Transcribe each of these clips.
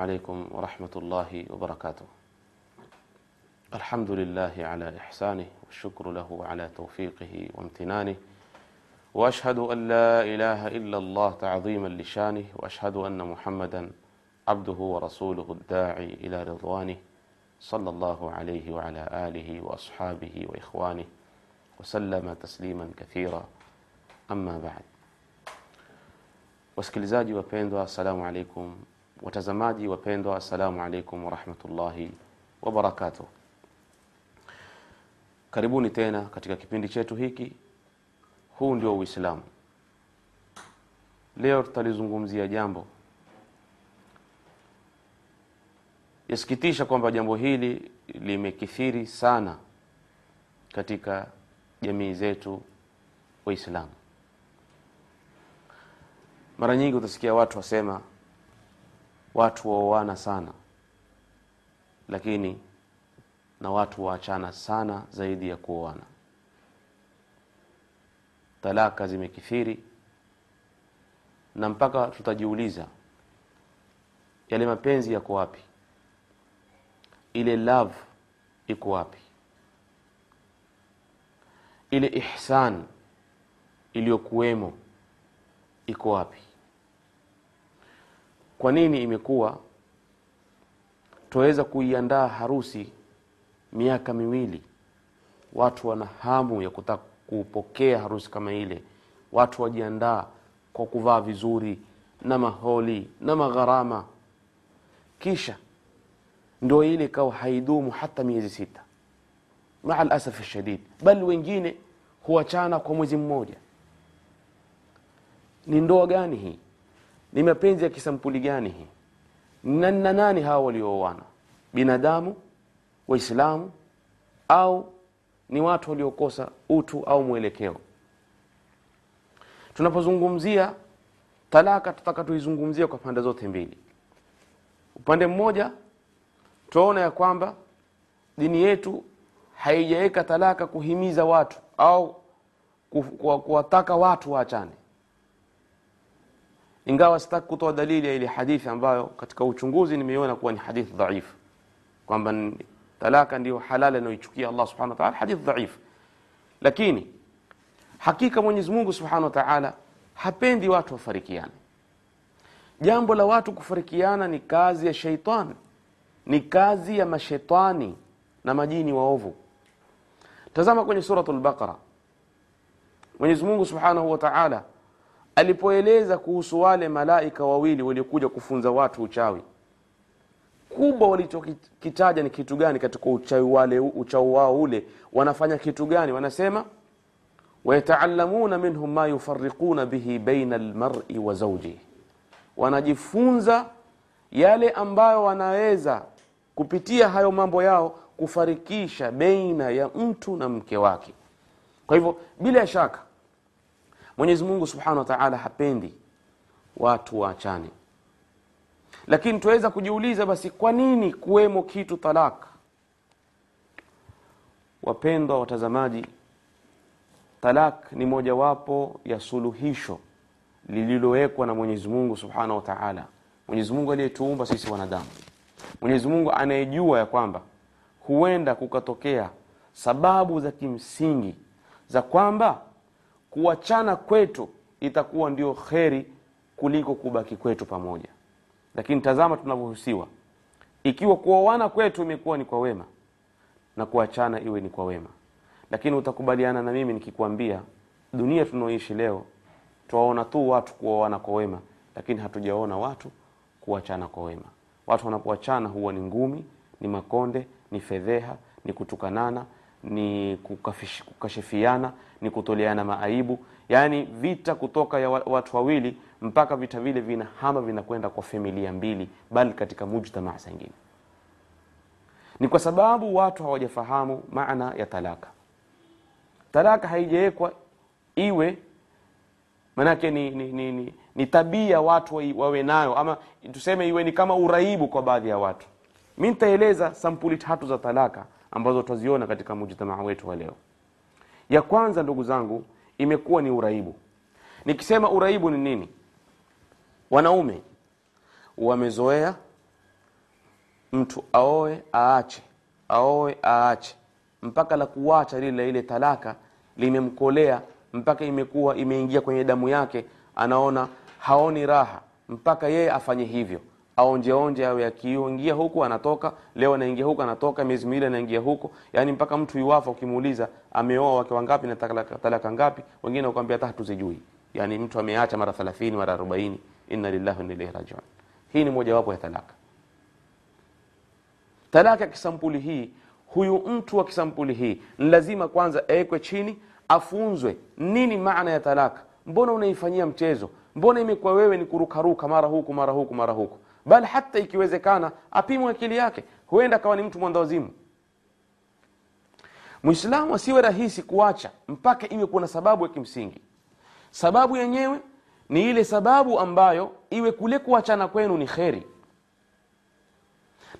عليكم ورحمة الله وبركاته. الحمد لله على إحسانه والشكر له على توفيقه وامتنانه وأشهد أن لا إله إلا الله تعظيما لشانه وأشهد أن محمدا عبده ورسوله الداعي إلى رضوانه صلى الله عليه وعلى آله وأصحابه وإخوانه وسلم تسليما كثيرا. أما بعد. Wasikilizaji wapendwa assalamu alaikum watazamaji wapendwa assalamu alaikum warahmatullahi wabarakatuh. Karibuni tena katika kipindi chetu hiki. Huu ndio uislamu. Leo tutalizungumzia jambo. Yasikitisha kwamba jambo hili limekithiri sana katika jamii zetu waislamu. Mara nyingi utasikia watu wasema watu waoana sana. Lakini na watu waachana sana zaidi ya kuoana. Talaka zimekithiri. Na mpaka tutajiuliza yale mapenzi yako wapi? Ile love iko wapi? Ile ihsan iliyokuwemo iko wapi kwa nini imekuwa? Twaweza kuiandaa harusi miaka miwili. Watu wana hamu ya kutaka kupokea harusi kama ile. Watu wajiandaa kwa kuvaa vizuri na maholi na magharama. Kisha ndio ile ikawa haidumu hata miezi sita. Maa alasaf shadid. Bali wengine huachana kwa mwezi mmoja. Ni ndoa gani hii ni mapenzi ya kisampuli gani hii? Na na nani hawa waliooana? Binadamu waislamu au ni watu waliokosa utu au mwelekeo? Tunapozungumzia talaka tutaka tuizungumzia kwa pande zote mbili. Upande mmoja tunaona ya kwamba dini yetu haijaweka talaka kuhimiza watu au kuwataka watu waachane ingawa sitaki kutoa dalili ya ile hadithi ambayo katika uchunguzi nimeiona kuwa ni hadithi dhaifu kwamba talaka ndiyo halali anayoichukia Allah subhanahu wa ta'ala hadithi dhaifu lakini hakika Mwenyezi Mungu subhanahu wa ta'ala hapendi watu wafarikiane. Jambo la watu kufarikiana ni kazi ya sheitani ni kazi ya mashetani na majini waovu. Tazama kwenye suratul baqara. Mwenyezi Mungu subhanahu wa ta'ala alipoeleza kuhusu wale malaika wawili waliokuja kufunza watu uchawi kubwa walichokitaja ni kitu gani katika uchawi wale uchawi wao ule? Wanafanya kitu gani? Wanasema wayataalamuna minhum ma yufarriquna bihi baina almar'i wa zawjihi wanajifunza yale ambayo wanaweza kupitia hayo mambo yao kufarikisha baina ya mtu na mke wake. Kwa hivyo bila shaka Mwenyezi Mungu Subhanahu wa Ta'ala hapendi watu waachane. Lakini tuweza kujiuliza basi kwa nini kuwemo kitu talaka? Wapendwa watazamaji, talak ni mojawapo ya suluhisho lililowekwa na Mwenyezi Mungu Subhanahu wa Ta'ala. Mwenyezi Mungu aliyetuumba sisi wanadamu. Mwenyezi Mungu anayejua ya kwamba huenda kukatokea sababu za kimsingi za kwamba kuachana kwetu itakuwa ndio kheri kuliko kubaki kwetu pamoja. Lakini tazama tunavyohusiwa. Ikiwa kuoana kwetu imekuwa ni kwa wema na kuachana iwe ni kwa wema. Lakini utakubaliana na mimi nikikwambia dunia tunaoishi leo twaona tu watu kuoana kwa wema lakini hatujaona watu kuachana kwa wema. Watu wanapoachana huwa ni ngumi ni makonde ni fedheha ni kutukanana ni kukafish, kukashifiana ni kutoleana maaibu. Yaani vita kutoka ya watu wawili mpaka vita vile vinahama vinakwenda kwa familia mbili bali katika mujtamaa zingine ni kwa sababu watu hawajafahamu maana ya talaka. Talaka haijawekwa iwe manake ni, ni, ni, ni, ni tabia watu wawe nayo. Ama tuseme iwe ni kama uraibu kwa baadhi ya watu. Mi nitaeleza sampuli tatu za talaka ambazo twaziona katika mujtamaa wetu wa leo. Ya kwanza ndugu zangu imekuwa ni uraibu. Nikisema uraibu ni nini? Wanaume wamezoea mtu aoe aache aoe aache mpaka la kuacha lile ile talaka limemkolea mpaka imekuwa imeingia kwenye damu yake anaona haoni raha mpaka yeye afanye hivyo aonjeonje au yakiingia huku anatoka leo anaingia huku anatoka miezi miwili anaingia huku. Yani mpaka mtu iwafa ukimuuliza ameoa wake wangapi na talaka, ngapi wengine wakwambia hata hatuzijui. Yani mtu ameacha mara 30 mara 40 inna lillahi wa rajiun. Hii ni mojawapo ya talaka. Talaka ya kisampuli hii huyu mtu wa kisampuli hii ni lazima kwanza awekwe chini afunzwe nini maana ya talaka. Mbona unaifanyia mchezo? Mbona imekuwa wewe ni kurukaruka mara huku mara huku mara huku bali hata ikiwezekana apimwe akili yake. Huenda akawa ni mtu mwandawazimu. mwislamu asiwe rahisi kuacha mpaka iwe kuna sababu ya kimsingi. Sababu yenyewe ni ile sababu ambayo iwe kule kuachana kwenu ni kheri.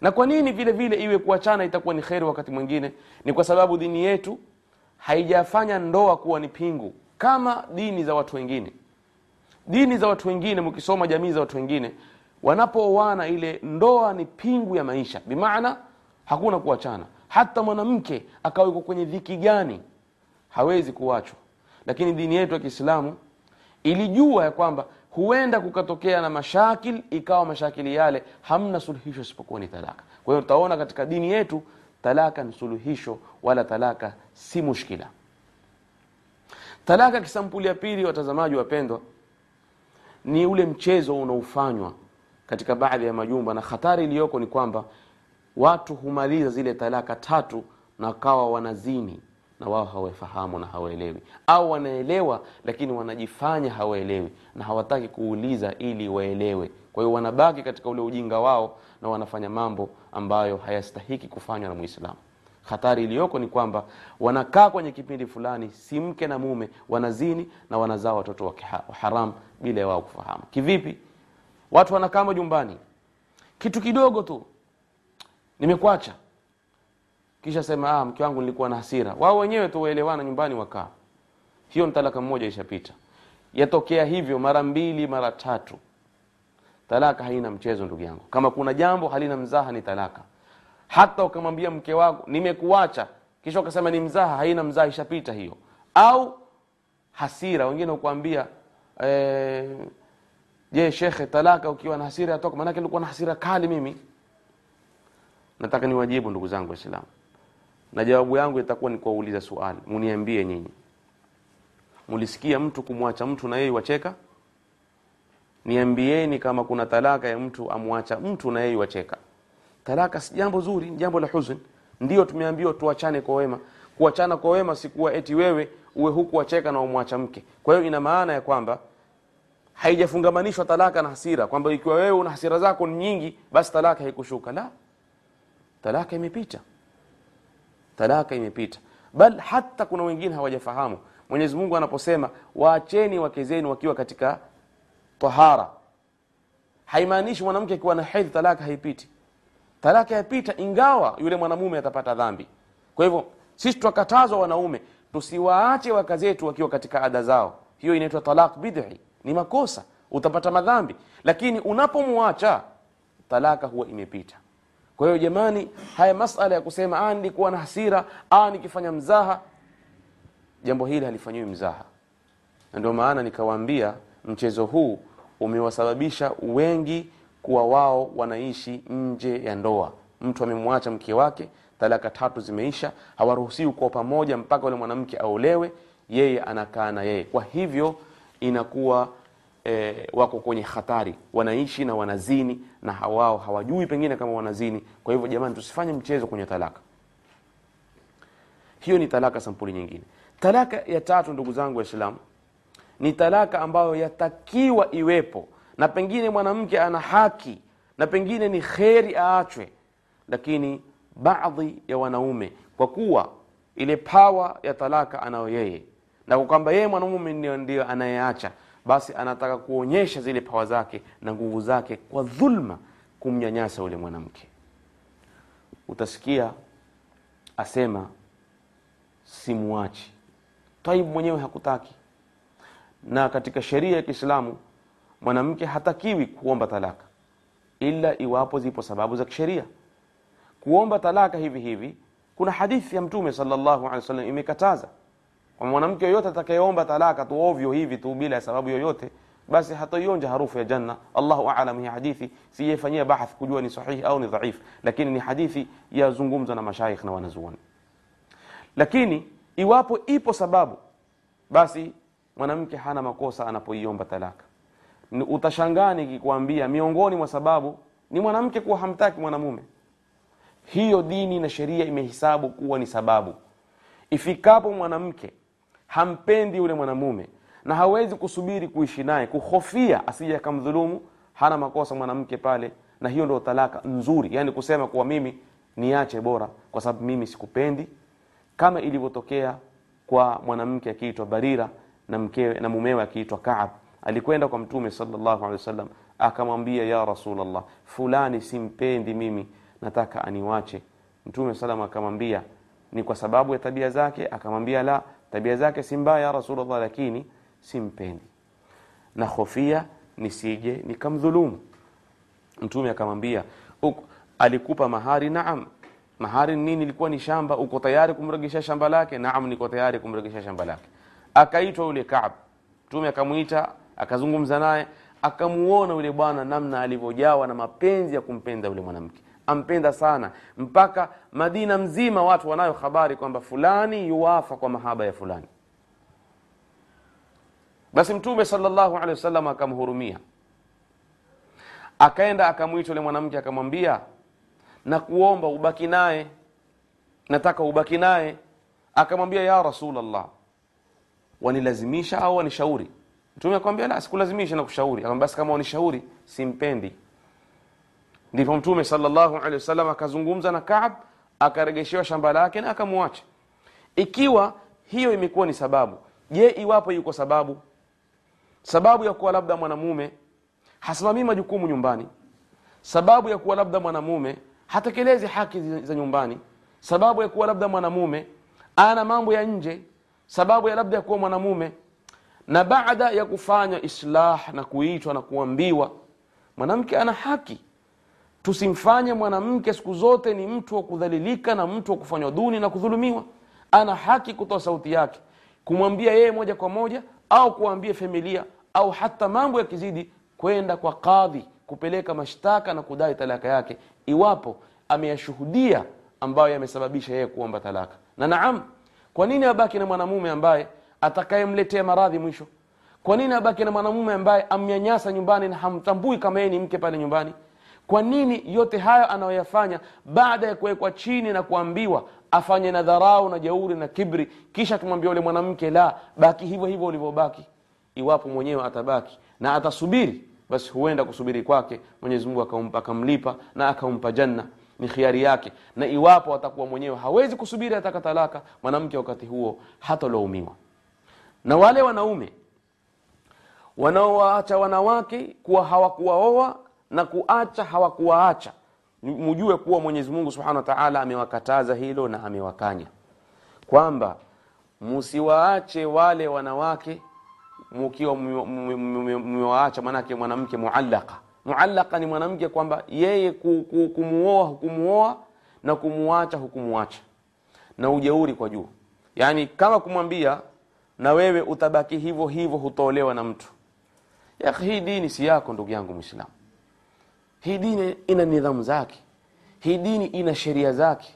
Na kwa nini vile vile iwe kuachana itakuwa ni kheri wakati mwingine? Ni kwa sababu dini yetu haijafanya ndoa kuwa ni pingu kama dini za watu wengine. Dini za watu wengine mkisoma jamii za watu wengine wanapooana ile ndoa ni pingu ya maisha. Bimaana hakuna kuachana. Hata mwanamke akawekwa kwenye dhiki gani hawezi kuachwa. Lakini dini yetu ya kiislamu ilijua ya kwamba huenda kukatokea na mashakil ikawa mashakili yale hamna suluhisho isipokuwa ni talaka. Kwa hiyo utaona katika dini yetu talaka ni suluhisho wala talaka si mushkila. Talaka kisampuli ya pili watazamaji wapendwa ni ule mchezo unaofanywa katika baadhi ya majumba. Na hatari iliyoko ni kwamba watu humaliza zile talaka tatu na kawa wanazini na wao hawafahamu na hawaelewi. Au wanaelewa lakini wanajifanya hawaelewi na hawataki kuuliza ili waelewe. Kwa hiyo wanabaki katika ule ujinga wao na wanafanya mambo ambayo hayastahiki kufanywa na muislamu. Hatari iliyoko ni kwamba wanakaa kwenye kipindi fulani si mke na mume wanazini na wanazaa watoto wa kiha- wa haram bila ya wao kufahamu. Kivipi watu wanakaa majumbani. Kitu kidogo tu. Nimekuacha. Kisha sema ah, mke wangu nilikuwa na hasira. Wao wenyewe tu waelewana nyumbani wakaa. Hiyo ni talaka mmoja ishapita. Yatokea hivyo mara mbili mara tatu. Talaka haina mchezo ndugu yangu. Kama kuna jambo halina mzaha ni talaka. Hata ukamwambia mke wako nimekuacha. Kisha ukasema ni mzaha haina mzaha ishapita hiyo. Au hasira wengine ukuambia eh, je shekhe talaka ukiwa na hasira yatoka maanake nilikuwa na hasira kali mimi. Nataka niwajibu ndugu zangu waislamu. Na jawabu yangu itakuwa ni kuwauliza swali. Muniambie nyinyi. Mulisikia mtu kumwacha mtu na yeye wacheka? Niambieni kama kuna talaka ya mtu amwacha mtu na yeye wacheka. Talaka si jambo zuri ni jambo la huzn. Ndio tumeambiwa tuachane kwa wema. Kuachana kwa wema sikuwa eti wewe uwe huku wacheka na umwacha mke. Kwa hiyo ina maana ya kwamba haijafungamanishwa talaka na hasira kwamba ikiwa wewe una hasira zako ni nyingi basi talaka haikushuka. La talaka imepita. Talaka imepita. Bal hata kuna wengine hawajafahamu. Mwenyezi mungu anaposema waacheni wake zenu wakiwa katika tahara. Haimaanishi mwanamke akiwa na hedhi talaka haipiti. Talaka yapita ingawa yule mwanamume atapata dhambi. Kwa hivyo sisi twakatazwa wanaume tusiwaache waka zetu wakiwa katika ada zao. Hiyo inaitwa talaq bid'i ni makosa. Utapata madhambi. Lakini unapomwacha talaka huwa imepita. Kwa hiyo jamani haya masala ya kusema ah nilikuwa na hasira ah nikifanya mzaha jambo hili halifanyiwi mzaha. Na ndio maana nikawaambia mchezo huu umewasababisha wengi kuwa wao wanaishi nje ya ndoa. Mtu amemwacha mke wake talaka tatu zimeisha hawaruhusiwi kuwa pamoja mpaka yule mwanamke aolewe yeye anakaa na yeye. Kwa hivyo inakuwa e, wako kwenye hatari. Wanaishi na wanazini na hawao hawajui pengine kama wanazini. Kwa hivyo jamani tusifanye mchezo kwenye talaka. Hiyo ni talaka sampuli nyingine. Talaka ya tatu ndugu zangu waislamu ni talaka ambayo yatakiwa iwepo. Na pengine mwanamke ana haki na pengine ni kheri aachwe. Lakini baadhi ya wanaume kwa kuwa ile pawa ya talaka anayo yeye na kwa kwamba yeye mwanamume ndio, anayeacha basi anataka kuonyesha zile pawa zake na nguvu zake kwa dhulma kumnyanyasa yule mwanamke. Utasikia asema simuachi, taibu mwenyewe hakutaki. Na katika sheria ya kiislamu mwanamke hatakiwi kuomba talaka ila iwapo zipo sababu za kisheria. Kuomba talaka hivi hivi kuna hadithi ya mtume sallallahu alaihi wasallam imekataza kwa mwanamke yoyote atakayeomba talaka tu ovyo hivi tu bila ya sababu yoyote basi hataionja harufu ya janna. Allahu alam hii hadithi. Sijaifanyia bahath kujua ni sahihi au ni dhaif lakini ni hadithi yazungumzwa na mashaikh na wanazuoni. Lakini iwapo ipo sababu basi mwanamke hana makosa anapoiomba talaka. Utashangaa nikikwambia miongoni mwa sababu ni mwanamke kuwa hamtaki mwanamume. Hiyo dini na sheria imehisabu kuwa ni sababu. Ifikapo mwanamke hampendi yule mwanamume na hawezi kusubiri kuishi naye kuhofia asije akamdhulumu hana makosa mwanamke pale na hiyo ndio talaka nzuri. Yani kusema kuwa mimi niache bora kwa sababu mimi sikupendi. Kama ilivyotokea kwa mwanamke akiitwa barira na mkewe na mumewe akiitwa kaab. Alikwenda kwa mtume sallallahu alaihi wasallam akamwambia ya rasulllah fulani simpendi mimi nataka aniwache. Mtume salam akamwambia ni kwa sababu ya tabia zake? Akamwambia la tabia zake si mbaya ya rasulllah lakini simpendi na hofia nisije nikamdhulumu. Mtume akamwambia alikupa mahari naam. Mahari nini? Ilikuwa ni shamba. Uko tayari kumregesha shamba lake? Naam niko tayari kumregesha shamba lake. Akaitwa yule kaab. Mtume akamwita akazungumza naye akamuona yule bwana namna alivyojawa na mapenzi ya kumpenda yule mwanamke ampenda sana. Mpaka madina mzima watu wanayo habari kwamba fulani yuwafa kwa mahaba ya fulani. Basi mtume sallallahu alaihi wasallam akamhurumia. Akaenda akamwita yule mwanamke akamwambia na kuomba ubaki naye. Nataka ubaki naye. Akamwambia ya rasulllah wanilazimisha au wanishauri? Mtume akamwambia la sikulazimisha na kushauri akamwambia basi kama wanishauri simpendi ndipo mtume sallallahu alaihi wasallam akazungumza na Kaab akaregeshewa shamba lake na akamwacha. Ikiwa hiyo imekuwa ni sababu je iwapo yuko sababu? Sababu ya kuwa labda mwanamume hasimamii majukumu nyumbani. Sababu ya kuwa labda mwanamume hatekelezi haki za nyumbani. Sababu ya kuwa labda mwanamume ana mambo ya nje. Sababu ya labda ya kuwa mwanamume. Na baada ya kufanya islah na kuitwa na kuambiwa mwanamke ana haki tusimfanye mwanamke siku zote ni mtu wa kudhalilika na mtu wa kufanywa duni na kudhulumiwa. Ana haki kutoa sauti yake kumwambia yeye moja kwa moja au kuambia familia au hata mambo yakizidi kwenda kwa kadhi kupeleka mashtaka na kudai talaka yake iwapo ameyashuhudia ambayo yamesababisha yeye kuomba talaka. Na naam kwa nini abaki na mwanamume ambaye atakayemletea maradhi mwisho? Kwa nini abaki na mwanamume ambaye amnyanyasa nyumbani na hamtambui kama yeye ni mke pale nyumbani kwa nini yote hayo anayoyafanya baada ya kuwekwa chini na kuambiwa afanye na dharau na jeuri na kibri kisha tumwambia yule mwanamke la baki hivyo hivyo ulivyobaki. Iwapo mwenyewe atabaki na atasubiri basi huenda kusubiri kwake mwenyezi mungu akamlipa na akampa janna. Ni khiari yake. Na iwapo atakuwa mwenyewe hawezi kusubiri ataka talaka mwanamke wakati huo hatalaumiwa na wale wanaume wanaowaacha wanawake kuwa hawakuwaoa na kuacha hawakuwaacha. Mjue kuwa mwenyezi mungu subhanahu wa taala amewakataza hilo na amewakanya. Kwamba msiwaache wale wanawake mkiwa mmewaacha manake mwanamke muallaka muallaka ni mwanamke kwamba yeye ku- ku- kumuoa hukumuoa na kumuacha hukumuacha. Na ujeuri kwa juu. Yaani kama kumwambia na wewe utabaki hivyo hivyo hutolewa na mtu. Hii dini si yako ndugu yangu mwislamu hii dini ina nidhamu zake. Hii dini ina sheria zake.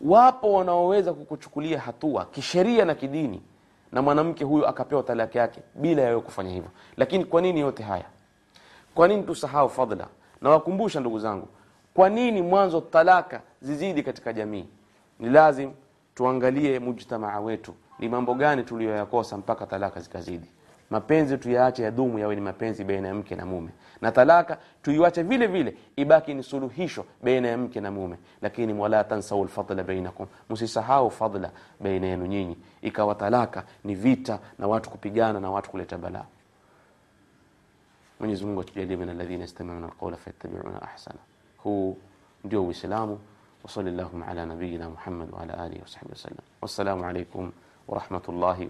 Wapo wanaoweza kukuchukulia hatua kisheria na kidini na mwanamke huyu akapewa talaka yake bila yawe kufanya hivyo. Lakini kwa nini yote haya? Kwa nini tusahau fadla nawakumbusha ndugu zangu kwa nini mwanzo talaka zizidi katika jamii? Ni lazim tuangalie mujtamaa wetu. Ni mambo gani tuliyoyakosa mpaka talaka zikazidi Mapenzi tuyaache yadumu, yawe ni mapenzi baina ya mke na mume, na talaka tuiwache vile vile ibaki ni suluhisho baina ya mke na mume. Lakini wala tansau lfadla bainakum, msisahau fadla baina yenu nyinyi, ikawa talaka ni vita na watu kupigana na watu kuleta balaa. Mwenyezi atujalie min alladhina yastami'una alqawla fayattabi'una ahsana. Huu ndio Uislamu. Wasali llahuma ala nabiyina Muhammad wa ala alihi wa sahbihi wasallam. Wassalamu alaikum warahmatullahi.